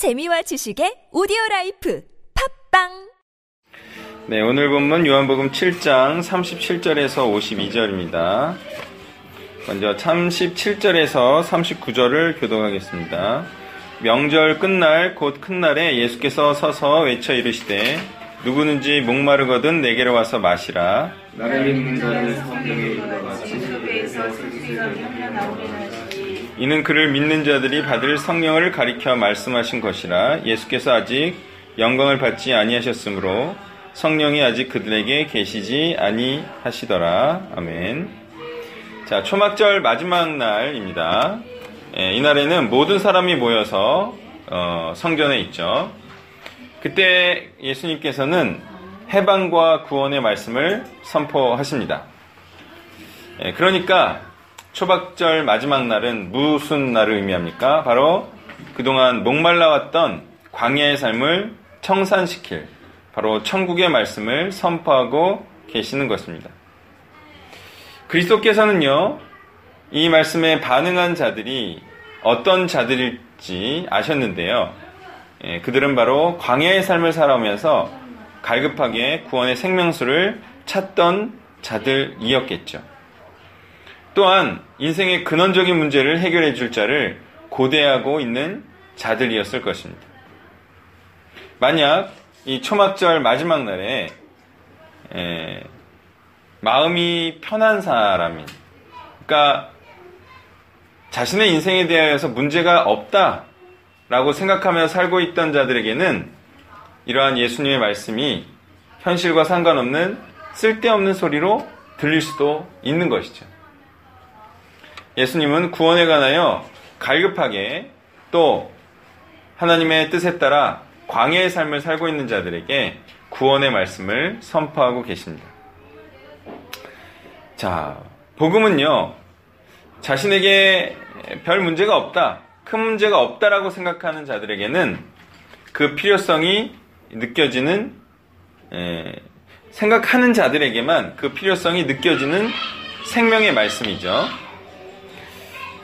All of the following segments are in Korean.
재미와 지식의 오디오 라이프 팟빵 네, 오늘 본문 요한복음 7장 37절에서 52절입니다. 먼저 37절에서 39절을 교독하겠습니다. 명절 끝날 곧 큰 날에 예수께서 서서 외쳐 이르시되 누구든지 목마르거든 내게로 와서 마시라. 나를 믿는 자는 성경에 이름과 같이 숲에서 슬기가 흘러 나오리라 이는 그를 믿는 자들이 받을 성령을 가리켜 말씀하신 것이라 예수께서 아직 영광을 받지 아니하셨으므로 성령이 아직 그들에게 계시지 아니하시더라. 아멘. 자, 초막절 마지막 날입니다. 예, 이날에는 모든 사람이 모여서 어, 성전에 있죠. 그때 예수님께서는 해방과 구원의 말씀을 선포하십니다. 예, 그러니까 초박절 마지막 날은 무슨 날을 의미합니까? 바로 그동안 목말라왔던 광야의 삶을 청산시킬 바로 천국의 말씀을 선포하고 계시는 것입니다. 그리스도께서는요, 이 말씀에 반응한 자들이 어떤 자들일지 아셨는데요. 예, 그들은 바로 광야의 삶을 살아오면서 갈급하게 구원의 생명수를 찾던 자들이었겠죠. 또한 인생의 근원적인 문제를 해결해 줄 자를 고대하고 있는 자들이었을 것입니다. 만약 이 초막절 마지막 날에 에, 마음이 편한 사람이 그러니까 자신의 인생에 대하여서 문제가 없다라고 생각하며 살고 있던 자들에게는 이러한 예수님의 말씀이 현실과 상관없는 쓸데없는 소리로 들릴 수도 있는 것이죠. 예수님은 구원에 관하여 갈급하게 또 하나님의 뜻에 따라 광야의 삶을 살고 있는 자들에게 구원의 말씀을 선포하고 계십니다. 자, 복음은요, 자신에게 별 문제가 없다, 큰 문제가 없다라고 생각하는 자들에게는 그 필요성이 느껴지는, 에, 생각하는 자들에게만 그 필요성이 느껴지는 생명의 말씀이죠.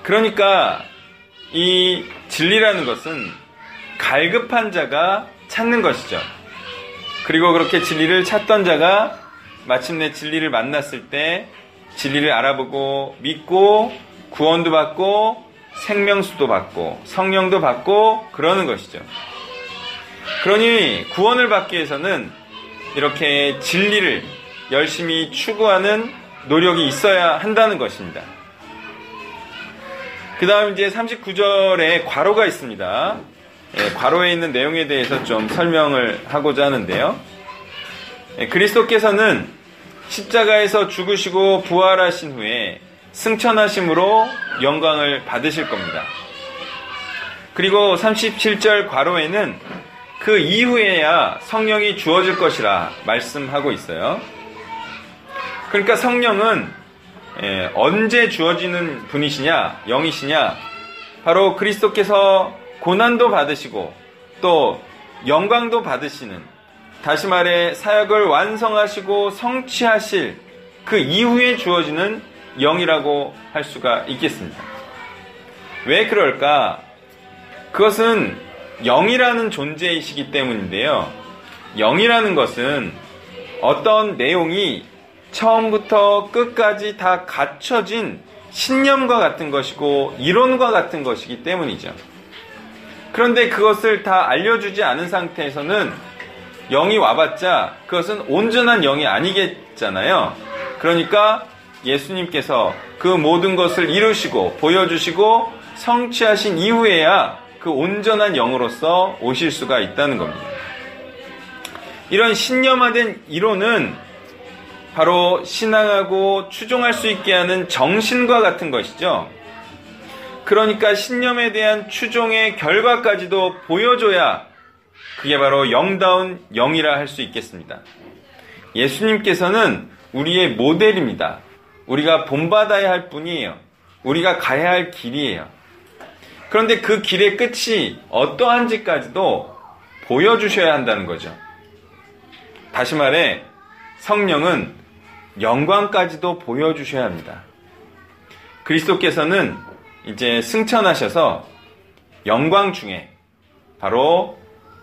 그러니까 이 진리라는 것은 갈급한 자가 찾는 것이죠. 그리고 그렇게 진리를 찾던 자가 마침내 진리를 만났을 때 진리를 알아보고 믿고 구원도 받고 생명수도 받고 성령도 받고 그러는 것이죠. 그러니 구원을 받기 위해서는 이렇게 진리를 열심히 추구하는 노력이 있어야 한다는 것입니다. 그 다음 이제 39절에 괄호가 있습니다. 예, 괄호에 있는 내용에 대해서 좀 설명을 하고자 하는데요. 예, 그리스도께서는 십자가에서 죽으시고 부활하신 후에 승천하심으로 영광을 받으실 겁니다. 그리고 37절 괄호에는 그 이후에야 성령이 주어질 것이라 말씀하고 있어요. 그러니까 성령은 예, 언제 주어지는 분이시냐, 영이시냐, 바로 그리스도께서 고난도 받으시고 또 영광도 받으시는 다시 말해 사역을 완성하시고 성취하실 그 이후에 주어지는 영이라고 할 수가 있겠습니다. 왜 그럴까? 그것은 영이라는 존재이시기 때문인데요. 영이라는 것은 어떤 내용이 처음부터 끝까지 다 갖춰진 신념과 같은 것이고 이론과 같은 것이기 때문이죠. 그런데 그것을 다 알려주지 않은 상태에서는 영이 와봤자 그것은 온전한 영이 아니겠잖아요. 그러니까 예수님께서 그 모든 것을 이루시고 보여주시고 성취하신 이후에야 그 온전한 영으로서 오실 수가 있다는 겁니다. 이런 신념화된 이론은 바로 신앙하고 추종할 수 있게 하는 정신과 같은 것이죠. 그러니까 신념에 대한 추종의 결과까지도 보여줘야 그게 바로 영다운 영이라 할 수 있겠습니다. 예수님께서는 우리의 모델입니다. 우리가 본받아야 할 분이에요. 우리가 가야 할 길이에요. 그런데 그 길의 끝이 어떠한지까지도 보여주셔야 한다는 거죠. 다시 말해, 성령은 영광까지도 보여주셔야 합니다. 그리스도께서는 이제 승천하셔서 영광 중에 바로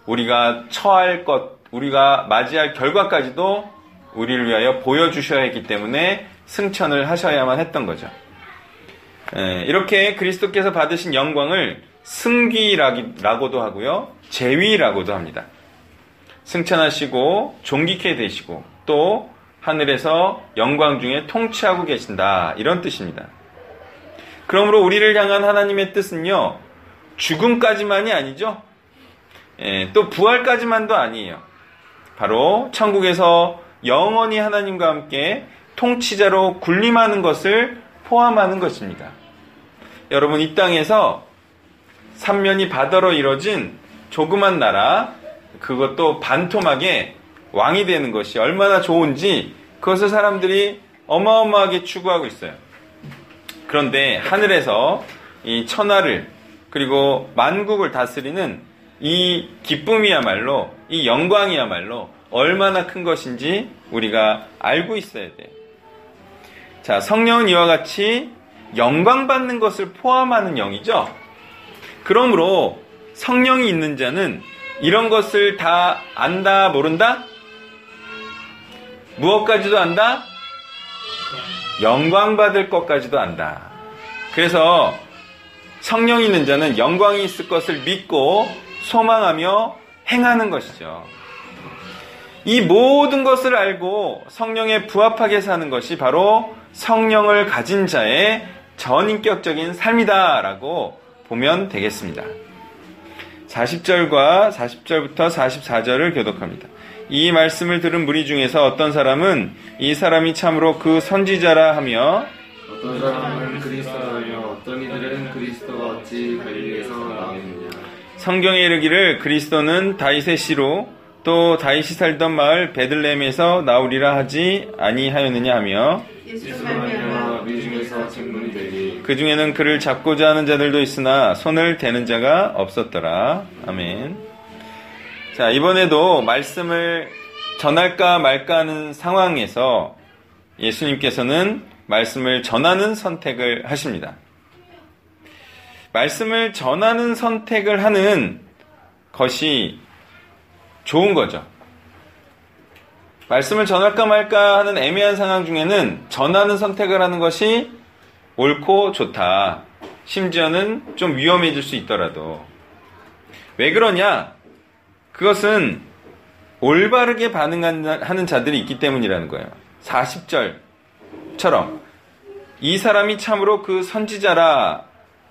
우리가 처할 것, 우리가 맞이할 결과까지도 우리를 위하여 보여주셔야 했기 때문에 승천을 하셔야만 했던 거죠. 예, 이렇게 그리스도께서 받으신 영광을 승기라고도 하고요, 재위라고도 합니다. 승천하시고 존귀케 되시고 또 하늘에서 영광 중에 통치하고 계신다 이런 뜻입니다. 그러므로 우리를 향한 하나님의 뜻은요 죽음까지만이 아니죠. 예, 또 부활까지만도 아니에요. 바로 천국에서 영원히 하나님과 함께 통치자로 군림하는 것을 포함하는 것입니다. 여러분 이 땅에서 삼면이 바다로 이뤄진 조그만 나라 그것도 반토막에 왕이 되는 것이 얼마나 좋은지 그것을 사람들이 어마어마하게 추구하고 있어요. 그런데 하늘에서 이 천하를 그리고 만국을 다스리는 이 기쁨이야말로 이 영광이야말로 얼마나 큰 것인지 우리가 알고 있어야 돼요. 자, 성령은 이와 같이 영광 받는 것을 포함하는 영이죠. 그러므로 성령이 있는 자는 이런 것을 다 안다, 모른다? 무엇까지도 안다? 영광 받을 것까지도 안다. 그래서 성령 있는 자는 영광이 있을 것을 믿고 소망하며 행하는 것이죠. 이 모든 것을 알고 성령에 부합하게 사는 것이 바로 성령을 가진 자의 전인격적인 삶이다라고 보면 되겠습니다. 40절과 40절부터 44절을 교독합니다. 이 말씀을 들은 무리 중에서 어떤 사람은 이 사람이 참으로 그 선지자라 하며 어떤 사람은 그리스도라며 어떤 이들은 그리스도가 어찌 갈릴리에서 나오느냐 성경에 이르기를 그리스도는 다윗의 씨로 또 다윗이 살던 마을 베들레헴에서 나오리라 하지 아니하였느냐 하며 그 중에는 그를 잡고자 하는 자들도 있으나 손을 대는 자가 없었더라. 아멘. 자, 이번에도 말씀을 전할까 말까 하는 상황에서 예수님께서는 말씀을 전하는 선택을 하십니다. 말씀을 전하는 선택을 하는 것이 좋은 거죠. 말씀을 전할까 말까 하는 애매한 상황 중에는 전하는 선택을 하는 것이 옳고 좋다. 심지어는 좀 위험해질 수 있더라도. 왜 그러냐? 그것은 올바르게 반응하는 자들이 있기 때문이라는 거예요. 40절처럼. 이 사람이 참으로 그 선지자라,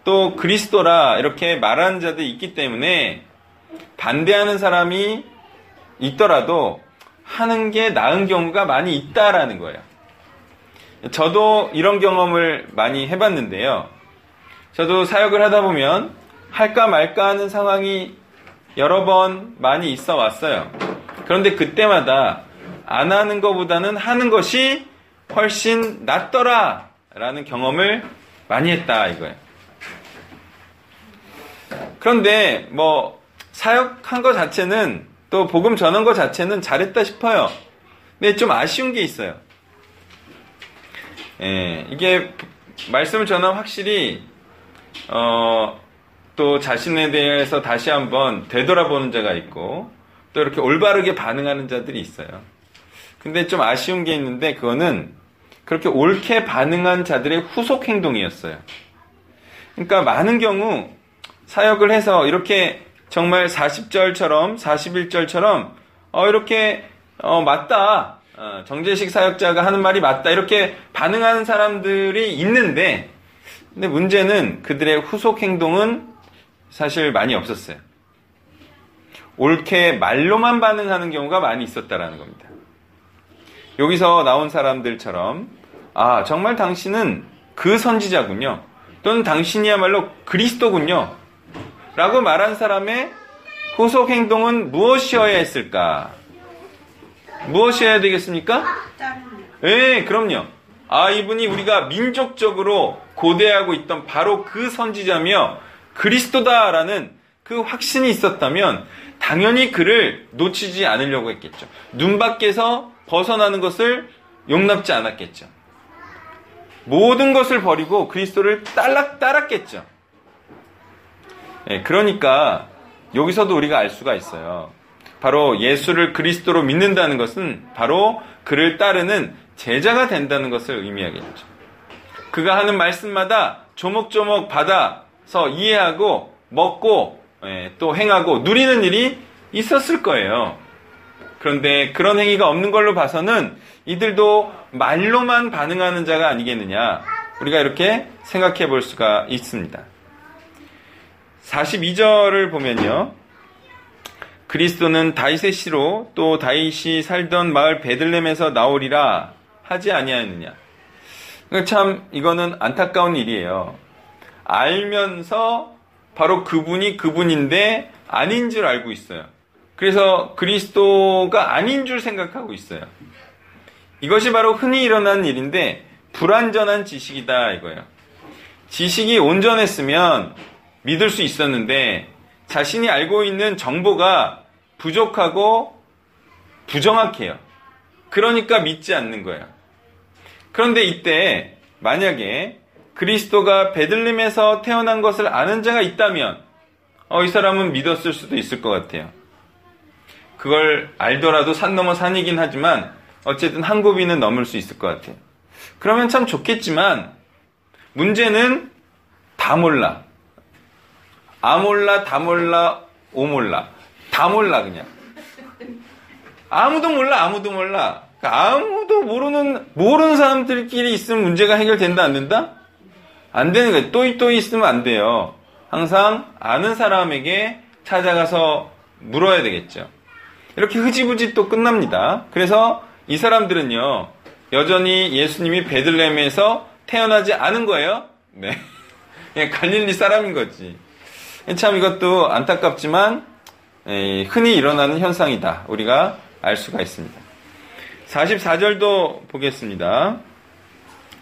또 그리스도라, 이렇게 말하는 자들이 있기 때문에 반대하는 사람이 있더라도 하는 게 나은 경우가 많이 있다라는 거예요. 저도 이런 경험을 많이 해봤는데요. 저도 사역을 하다 보면 할까 말까 하는 상황이 여러 번 많이 있어 왔어요. 그런데 그때마다 안 하는 것보다는 하는 것이 훨씬 낫더라 라는 경험을 많이 했다 이거예요. 그런데 뭐 사역한 것 자체는 또 복음 전한 것 자체는 잘했다 싶어요. 근데 좀 아쉬운 게 있어요. 예, 이게 말씀을 전하면 확실히 어, 또 자신에 대해서 다시 한번 되돌아보는 자가 있고 또 이렇게 올바르게 반응하는 자들이 있어요. 근데 좀 아쉬운 게 있는데 그거는 그렇게 옳게 반응한 자들의 후속 행동이었어요. 그러니까 많은 경우 사역을 해서 이렇게 정말 40절처럼 41절처럼 어, 이렇게 어, 맞다. 어, 정재식 사역자가 하는 말이 맞다. 이렇게 반응하는 사람들이 있는데 근데 문제는 그들의 후속 행동은 사실 많이 없었어요. 옳게 말로만 반응하는 경우가 많이 있었다라는 겁니다. 여기서 나온 사람들처럼 아 정말 당신은 그 선지자군요. 또는 당신이야말로 그리스도군요. 라고 말한 사람의 후속 행동은 무엇이어야 했을까? 무엇이어야 되겠습니까? 예, 그럼요. 아, 이분이 우리가 민족적으로 고대하고 있던 바로 그 선지자며 그리스도다라는 그 확신이 있었다면 당연히 그를 놓치지 않으려고 했겠죠. 눈 밖에서 벗어나는 것을 용납지 않았겠죠. 모든 것을 버리고 그리스도를 딸락 따랐겠죠. 예, 그러니까 여기서도 우리가 알 수가 있어요. 바로 예수를 그리스도로 믿는다는 것은 바로 그를 따르는 제자가 된다는 것을 의미하겠죠. 그가 하는 말씀마다 조목조목 받아 서 이해하고 먹고 예, 또 행하고 누리는 일이 있었을 거예요. 그런데 그런 행위가 없는 걸로 봐서는 이들도 말로만 반응하는 자가 아니겠느냐. 우리가 이렇게 생각해 볼 수가 있습니다. 42절을 보면요. 그리스도는 다윗의 씨로 또 다윗이 살던 마을 베들렘에서 나오리라 하지 아니하였느냐. 참 이거는 안타까운 일이에요. 알면서 바로 그분이 그분인데 아닌 줄 알고 있어요. 그래서 그리스도가 아닌 줄 생각하고 있어요. 이것이 바로 흔히 일어나는 일인데 불완전한 지식이다 이거예요. 지식이 온전했으면 믿을 수 있었는데 자신이 알고 있는 정보가 부족하고 부정확해요. 그러니까 믿지 않는 거예요. 그런데 이때 만약에 그리스도가 베들림에서 태어난 것을 아는 자가 있다면 어, 이 사람은 믿었을 수도 있을 것 같아요. 그걸 알더라도 산 넘어 산이긴 하지만 어쨌든 한 고비는 넘을 수 있을 것 같아요. 그러면 참 좋겠지만 문제는 다 몰라. 아 몰라, 다 몰라, 오 몰라. 다 몰라 그냥. 아무도 몰라, 아무도 몰라. 그러니까 아무도 모르는 모르는 사람들끼리 있으면 문제가 해결된다 안 된다? 안 되는 거예요. 또이 또이 있으면 안 돼요. 항상 아는 사람에게 찾아가서 물어야 되겠죠. 이렇게 흐지부지 또 끝납니다. 그래서 이 사람들은요, 여전히 예수님이 베들레헴에서 태어나지 않은 거예요. 네. 그냥 갈릴리 사람인 거지. 참 이것도 안타깝지만 흔히 일어나는 현상이다. 우리가 알 수가 있습니다. 44절도 보겠습니다.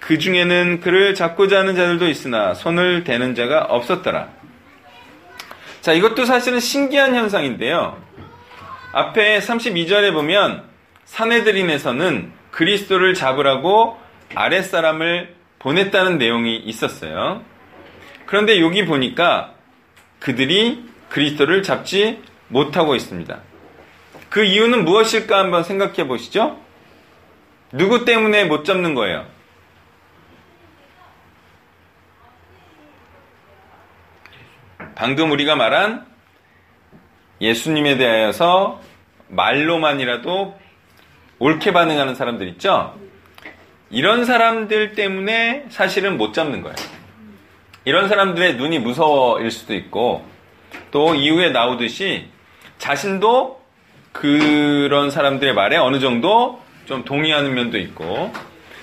그 중에는 그를 잡고자 하는 자들도 있으나 손을 대는 자가 없었더라. 자, 이것도 사실은 신기한 현상인데요. 앞에 32절에 보면 사내들인에서는 그리스도를 잡으라고 아랫사람을 보냈다는 내용이 있었어요. 그런데 여기 보니까 그들이 그리스도를 잡지 못하고 있습니다. 그 이유는 무엇일까 한번 생각해 보시죠. 누구 때문에 못 잡는 거예요? 방금 우리가 말한 예수님에 대하여서 말로만이라도 옳게 반응하는 사람들 있죠? 이런 사람들 때문에 사실은 못 잡는 거예요. 이런 사람들의 눈이 무서워일 수도 있고, 또 이후에 나오듯이 자신도 그런 사람들의 말에 어느 정도 좀 동의하는 면도 있고,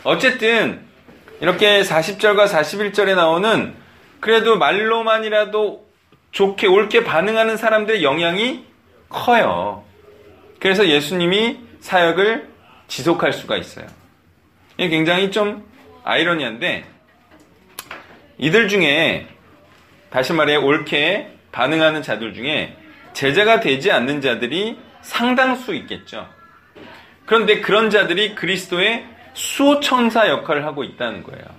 어쨌든 이렇게 40절과 41절에 나오는 그래도 말로만이라도 좋게 옳게 반응하는 사람들의 영향이 커요. 그래서 예수님이 사역을 지속할 수가 있어요. 이게 굉장히 좀 아이러니한데 이들 중에 다시 말해 옳게 반응하는 자들 중에 제자가 되지 않는 자들이 상당수 있겠죠. 그런데 그런 자들이 그리스도의 수호천사 역할을 하고 있다는 거예요.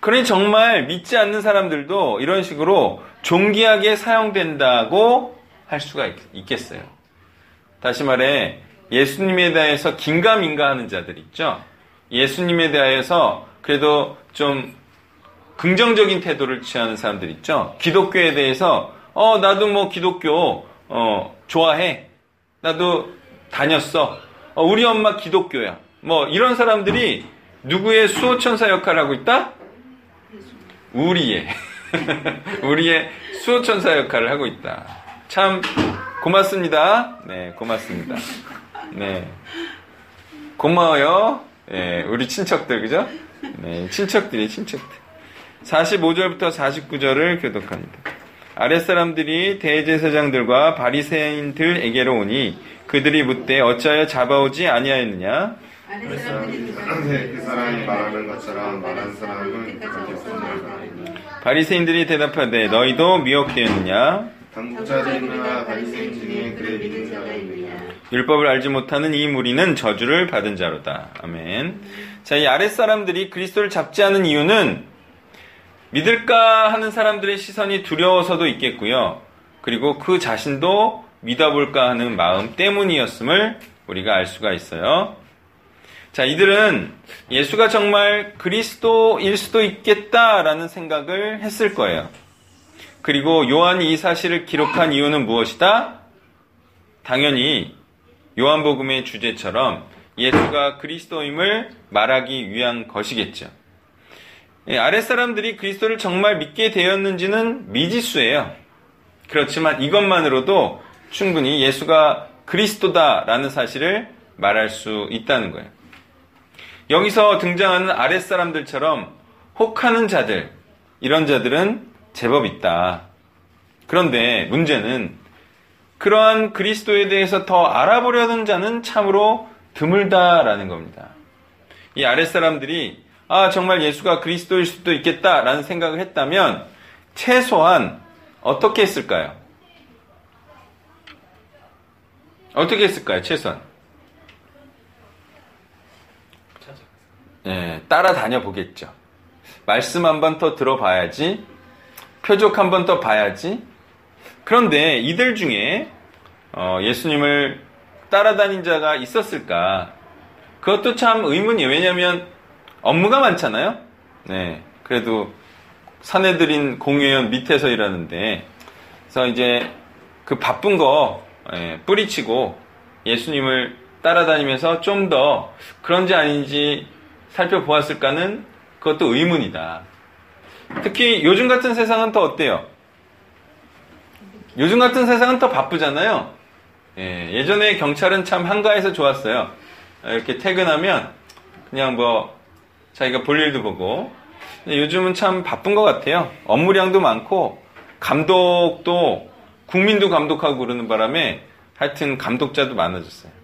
그러니 정말 믿지 않는 사람들도 이런 식으로 존귀하게 사용된다고 할 수가 있 겠어요. 다시 말해 예수님에 대해서 긴가민가 하는 자들 있죠. 예수님에 대하여서 그래도 좀 긍정적인 태도를 취하는 사람들 있죠. 기독교에 대해서 어 나도 뭐 기독교 어 좋아해. 나도 다녔어. 어, 우리 엄마 기독교야. 뭐 이런 사람들이 누구의 수호천사 역할을 하고 있다? 우리의 우리의 수호천사 역할을 하고 있다. 참 고맙습니다. 네, 고맙습니다. 네. 고마워요. 네, 우리 친척들, 그죠? 네, 친척들이, 친척들. 45절부터 49절을 교독합니다. 아랫사람들이 대제사장들과 바리새인들에게로 오니 그들이 묻되 어찌하여 잡아오지 아니하였느냐? 그 사람이 말하는 것처럼 말한 사람은 바리새인들이 대답하되 너희도 미혹되었느냐? 당국자들이나 바리새인 중에 그를 믿는 자가 있느냐? 율법을 알지 못하는 이 무리는 저주를 받은 자로다. 아멘. 자, 이 아랫 사람들이 그리스도를 잡지 않은 이유는 믿을까 하는 사람들의 시선이 두려워서도 있겠고요. 그리고 그 자신도 믿어볼까 하는 마음 때문이었음을 우리가 알 수가 있어요. 자, 이들은 예수가 정말 그리스도일 수도 있겠다라는 생각을 했을 거예요. 그리고 요한이 이 사실을 기록한 이유는 무엇이다? 당연히 요한복음의 주제처럼 예수가 그리스도임을 말하기 위한 것이겠죠. 예, 아랫사람들이 그리스도를 정말 믿게 되었는지는 미지수예요. 그렇지만 이것만으로도 충분히 예수가 그리스도다라는 사실을 말할 수 있다는 거예요. 여기서 등장하는 아랫사람들처럼 혹하는 자들, 이런 자들은 제법 있다. 그런데 문제는 그러한 그리스도에 대해서 더 알아보려는 자는 참으로 드물다라는 겁니다. 이 아랫사람들이 아, 정말 예수가 그리스도일 수도 있겠다라는 생각을 했다면 최소한 어떻게 했을까요? 어떻게 했을까요? 최소한. 예, 따라다녀 보겠죠. 말씀 한 번 더 들어봐야지. 표적 한 번 더 봐야지. 그런데 이들 중에 어, 예수님을 따라다닌 자가 있었을까? 그것도 참 의문이에요. 왜냐하면 업무가 많잖아요. 네, 그래도 사내들인 공회원 밑에서 일하는데, 그래서 이제 그 바쁜 거 예, 뿌리치고 예수님을 따라다니면서 좀 더 그런지 아닌지 살펴보았을까는 그것도 의문이다. 특히 요즘 같은 세상은 더 어때요? 요즘 같은 세상은 더 바쁘잖아요. 예, 전에 경찰은 참 한가해서 좋았어요. 이렇게 퇴근하면 그냥 뭐 자기가 볼 일도 보고 요즘은 참 바쁜 것 같아요. 업무량도 많고 감독도 국민도 감독하고 그러는 바람에 하여튼 감독자도 많아졌어요.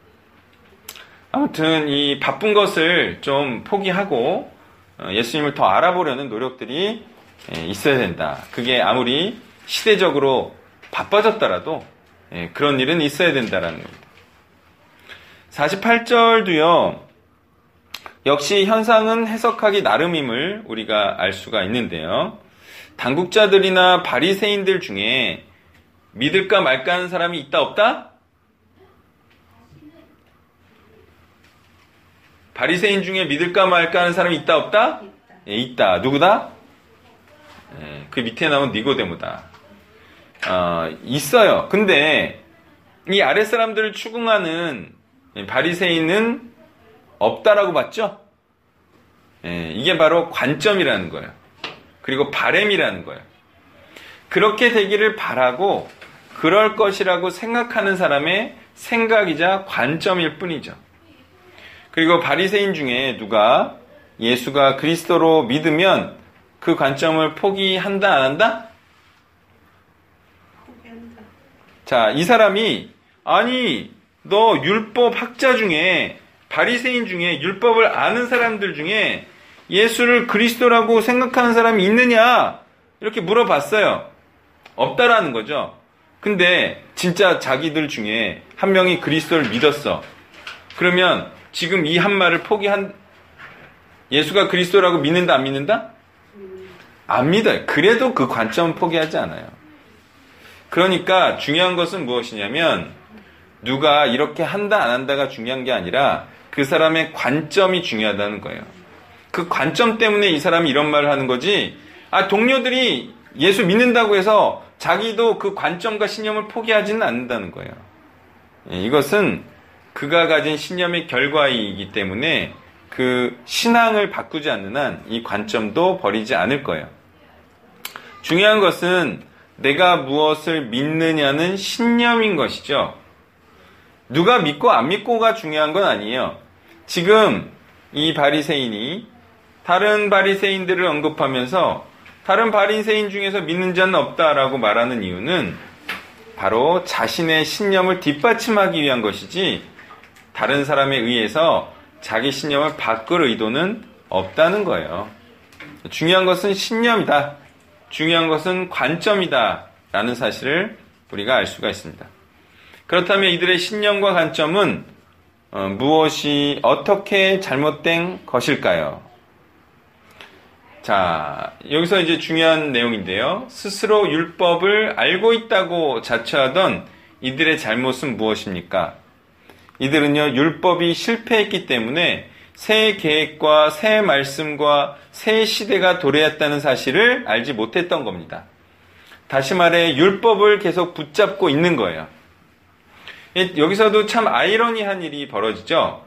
아무튼 이 바쁜 것을 좀 포기하고 어, 예수님을 더 알아보려는 노력들이 예, 있어야 된다. 그게 아무리 시대적으로 바빠졌더라도 예, 그런 일은 있어야 된다라는 겁니다. 48절도요. 역시 현상은 해석하기 나름임을 우리가 알 수가 있는데요. 당국자들이나 바리새인들 중에 믿을까 말까 하는 사람이 있다 없다? 바리새인 중에 믿을까 말까 하는 사람이 있다 없다? 있다. 예, 있다. 누구다? 예, 그 밑에 나온 니고데모다. 어, 있어요. 근데 이 아랫 사람들을 추궁하는 바리새인은 없다라고 봤죠? 예, 이게 바로 관점이라는 거예요. 그리고 바램이라는 거예요. 그렇게 되기를 바라고 그럴 것이라고 생각하는 사람의 생각이자 관점일 뿐이죠. 그리고 바리새인 중에 누가 예수가 그리스도로 믿으면 그 관점을 포기한다 안 한다? 포기한다. 자, 이 사람이 아니 너 율법 학자 중에 바리새인 중에 율법을 아는 사람들 중에 예수를 그리스도라고 생각하는 사람이 있느냐? 이렇게 물어봤어요. 없다라는 거죠. 근데 진짜 자기들 중에 한 명이 그리스도를 믿었어. 그러면 지금 이 한 말을 포기한 예수가 그리스도라고 믿는다 안 믿는다? 안 믿어요. 그래도 그 관점은 포기하지 않아요. 그러니까 중요한 것은 무엇이냐면 누가 이렇게 한다 안 한다가 중요한 게 아니라 그 사람의 관점이 중요하다는 거예요. 그 관점 때문에 이 사람이 이런 말을 하는 거지. 아 동료들이 예수 믿는다고 해서 자기도 그 관점과 신념을 포기하지는 않는다는 거예요. 예, 이것은 그가 가진 신념의 결과이기 때문에 그 신앙을 바꾸지 않는 한 이 관점도 버리지 않을 거예요. 중요한 것은 내가 무엇을 믿느냐는 신념인 것이죠. 누가 믿고 안 믿고가 중요한 건 아니에요. 지금 이 바리새인이 다른 바리새인들을 언급하면서 다른 바리새인 중에서 믿는 자는 없다라고 말하는 이유는 바로 자신의 신념을 뒷받침하기 위한 것이지 다른 사람에 의해서 자기 신념을 바꿀 의도는 없다는 거예요. 중요한 것은 신념이다. 중요한 것은 관점이다. 라는 사실을 우리가 알 수가 있습니다. 그렇다면 이들의 신념과 관점은 어, 무엇이 어떻게 잘못된 것일까요? 자, 여기서 이제 중요한 내용인데요. 스스로 율법을 알고 있다고 자처하던 이들의 잘못은 무엇입니까? 이들은요, 율법이 실패했기 때문에 새 계획과 새 말씀과 새 시대가 도래했다는 사실을 알지 못했던 겁니다. 다시 말해, 율법을 계속 붙잡고 있는 거예요. 예, 여기서도 참 아이러니한 일이 벌어지죠.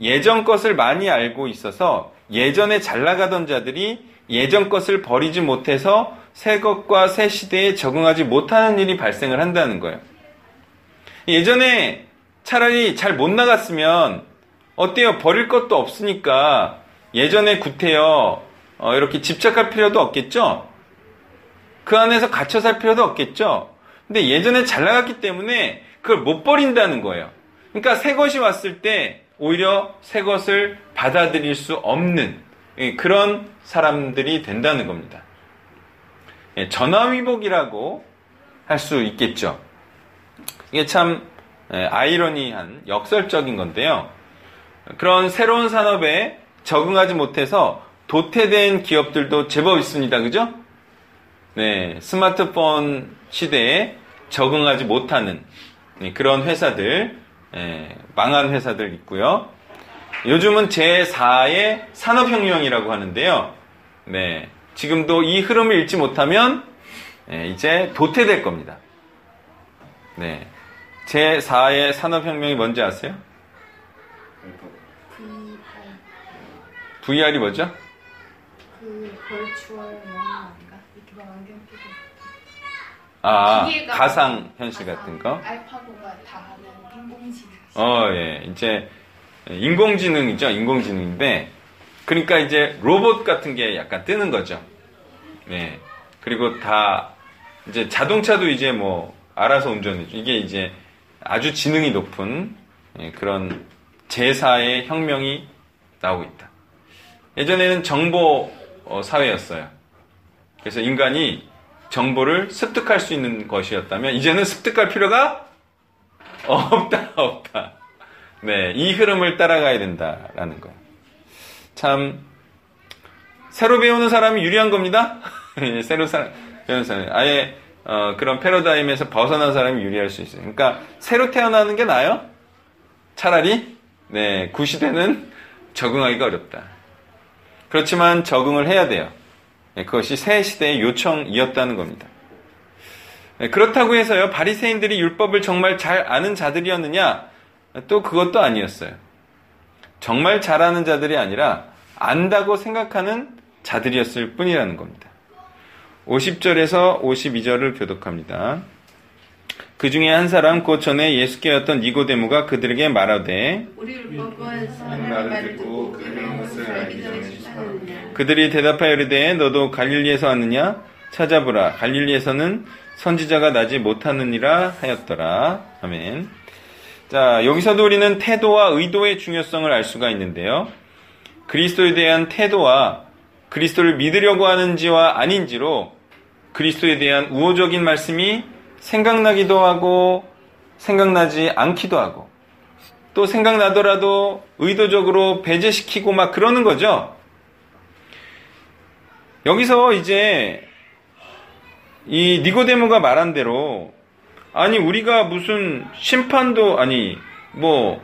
예전 것을 많이 알고 있어서 예전에 잘 나가던 자들이 예전 것을 버리지 못해서 새 것과 새 시대에 적응하지 못하는 일이 발생을 한다는 거예요. 예전에 차라리 잘 못 나갔으면 어때요? 버릴 것도 없으니까 예전에 구태여 어, 이렇게 집착할 필요도 없겠죠? 그 안에서 갇혀 살 필요도 없겠죠? 근데 예전에 잘 나갔기 때문에 그걸 못 버린다는 거예요. 그러니까 새 것이 왔을 때 오히려 새 것을 받아들일 수 없는 예, 그런 사람들이 된다는 겁니다. 예, 전화위복이라고 할 수 있겠죠. 이게 참 예, 아이러니한 역설적인 건데요. 그런 새로운 산업에 적응하지 못해서 도태된 기업들도 제법 있습니다. 그죠? 네, 스마트폰 시대에 적응하지 못하는 그런 회사들, 망한 회사들 있고요. 요즘은 제4의 산업혁명이라고 하는데요. 네. 지금도 이 흐름을 잃지 못하면 네, 이제 도태될 겁니다. 네. 제4의 산업혁명이 뭔지 아세요? VR이 뭐죠? 그 벌추얼 영화 아닌가? 이렇게 막 안경 끼고 아, 가상 현실 같은 거? 알파고가 다 하는 인공지능 어, 예. 이제 인공지능이죠. 인공지능인데 그러니까 이제 로봇 같은 게 약간 뜨는 거죠. 네. 그리고 다 이제 자동차도 이제 뭐 알아서 운전해줘. 이게 이제 아주 지능이 높은 예, 그런 제사의 혁명이 나오고 있다. 예전에는 정보 어, 사회였어요. 그래서 인간이 정보를 습득할 수 있는 것이었다면 이제는 습득할 필요가 없다, 없다. 네, 이 흐름을 따라가야 된다라는 거예요. 참 새로 배우는 사람이 유리한 겁니다. 예, 새로 사, 배우는 사람 아예 어, 그런 패러다임에서 벗어난 사람이 유리할 수 있어요. 그러니까 새로 태어나는 게 나아요? 차라리 네, 구시대는 적응하기가 어렵다. 그렇지만 적응을 해야 돼요. 네, 그것이 새 시대의 요청이었다는 겁니다. 네, 그렇다고 해서요, 바리새인들이 율법을 정말 잘 아는 자들이었느냐? 또 그것도 아니었어요. 정말 잘 아는 자들이 아니라 안다고 생각하는 자들이었을 뿐이라는 겁니다. 50절에서 52절을 교독합니다. 그 중에 한 사람 곧 전에 예수께 왔던 니고데모가 그들에게 말하되 그 그들이 대답하여 이르되 너도 갈릴리에서 왔느냐 찾아보라 갈릴리에서는 선지자가 나지 못하느니라 하였더라 아멘. 자 여기서도 우리는 태도와 의도의 중요성을 알 수가 있는데요. 그리스도에 대한 태도와 그리스도를 믿으려고 하는지와 아닌지로 그리스도에 대한 우호적인 말씀이 생각나기도 하고 생각나지 않기도 하고 또 생각나더라도 의도적으로 배제시키고 막 그러는 거죠. 여기서 이제 이 니고데모가 말한 대로 아니 우리가 무슨 심판도 아니 뭐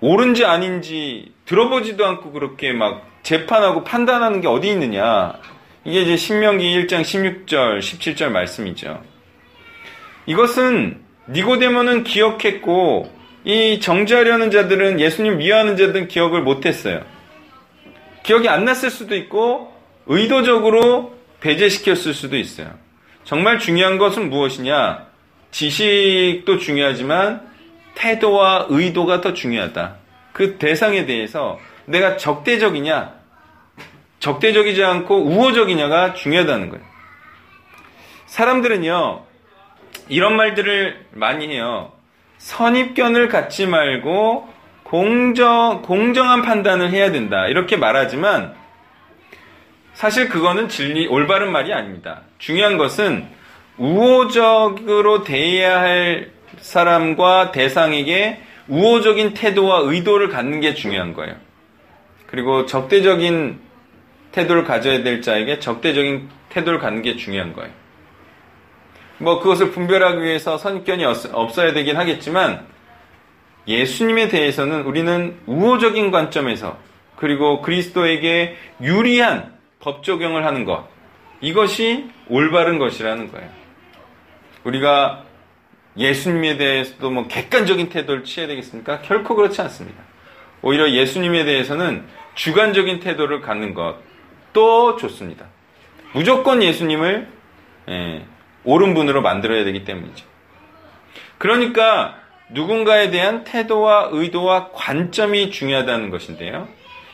옳은지 아닌지 들어보지도 않고 그렇게 막 재판하고 판단하는 게 어디 있느냐. 이게 이제 신명기 1장 16절, 17절 말씀이죠. 이것은 니고데모는 기억했고 이 정죄하려는 자들은 예수님 미워하는 자들은 기억을 못했어요. 기억이 안 났을 수도 있고 의도적으로 배제시켰을 수도 있어요. 정말 중요한 것은 무엇이냐? 지식도 중요하지만 태도와 의도가 더 중요하다. 그 대상에 대해서 내가 적대적이냐, 적대적이지 않고 우호적이냐가 중요하다는 거예요. 사람들은요, 이런 말들을 많이 해요. 선입견을 갖지 말고 공정, 공정한 판단을 해야 된다. 이렇게 말하지만 사실 그거는 진리, 올바른 말이 아닙니다. 중요한 것은 우호적으로 대해야 할 사람과 대상에게 우호적인 태도와 의도를 갖는 게 중요한 거예요. 그리고 적대적인 태도를 가져야 될 자에게 적대적인 태도를 갖는 게 중요한 거예요. 뭐 그것을 분별하기 위해서 선입견이 없- 없어야 되긴 하겠지만 예수님에 대해서는 우리는 우호적인 관점에서 그리고 그리스도에게 유리한 법 적용을 하는 것 이것이 올바른 것이라는 거예요. 우리가 예수님에 대해서도 뭐 객관적인 태도를 취해야 되겠습니까? 결코 그렇지 않습니다. 오히려 예수님에 대해서는 주관적인 태도를 갖는 것 도 좋습니다. 무조건 예수님을 예, 옳은 분으로 만들어야 되기 때문이죠. 그러니까 누군가에 대한 태도와 의도와 관점이 중요하다는 것인데요.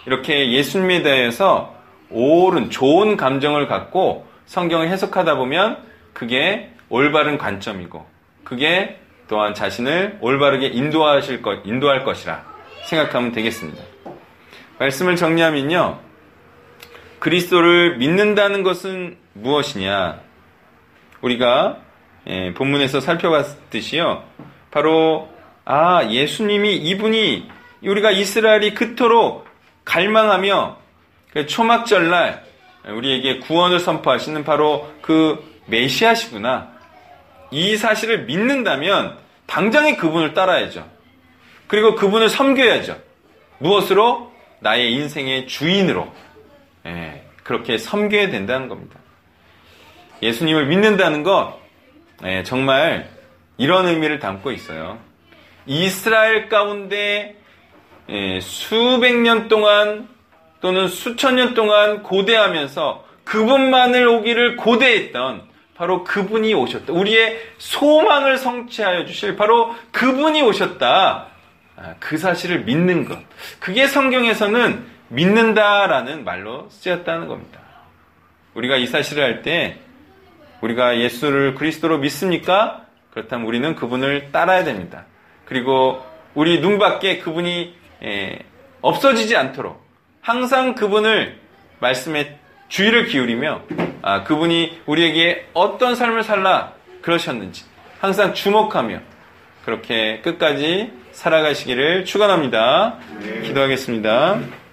이렇게 예수님에 대해서 옳은 좋은 감정을 갖고 성경을 해석하다 보면 그게 올바른 관점이고 그게 또한 자신을 올바르게 인도하실 것, 인도할 것이라 생각하면 되겠습니다. 말씀을 정리하면요. 그리스도를 믿는다는 것은 무엇이냐? 우리가 예, 본문에서 살펴봤듯이요. 바로 아 예수님이 이분이 우리가 이스라엘이 그토록 갈망하며 그 초막절 날 우리에게 구원을 선포하시는 바로 그 메시아시구나. 이 사실을 믿는다면 당장에 그분을 따라야죠. 그리고 그분을 섬겨야죠. 무엇으로? 나의 인생의 주인으로. 예, 그렇게 섬겨야 된다는 겁니다. 예수님을 믿는다는 것, 예, 정말 이런 의미를 담고 있어요. 이스라엘 가운데 예, 수백 년 동안 또는 수천 년 동안 고대하면서 그분만을 오기를 고대했던 바로 그분이 오셨다. 우리의 소망을 성취하여 주실 바로 그분이 오셨다. 아, 그 사실을 믿는 것. 그게 성경에서는 믿는다라는 말로 쓰였다는 겁니다. 우리가 이 사실을 할 때 우리가 예수를 그리스도로 믿습니까? 그렇다면 우리는 그분을 따라야 됩니다. 그리고 우리 눈 밖에 그분이 에, 없어지지 않도록 항상 그분을 말씀에 주의를 기울이며 아, 그분이 우리에게 어떤 삶을 살라 그러셨는지 항상 주목하며 그렇게 끝까지 살아가시기를 축원합니다. 기도하겠습니다.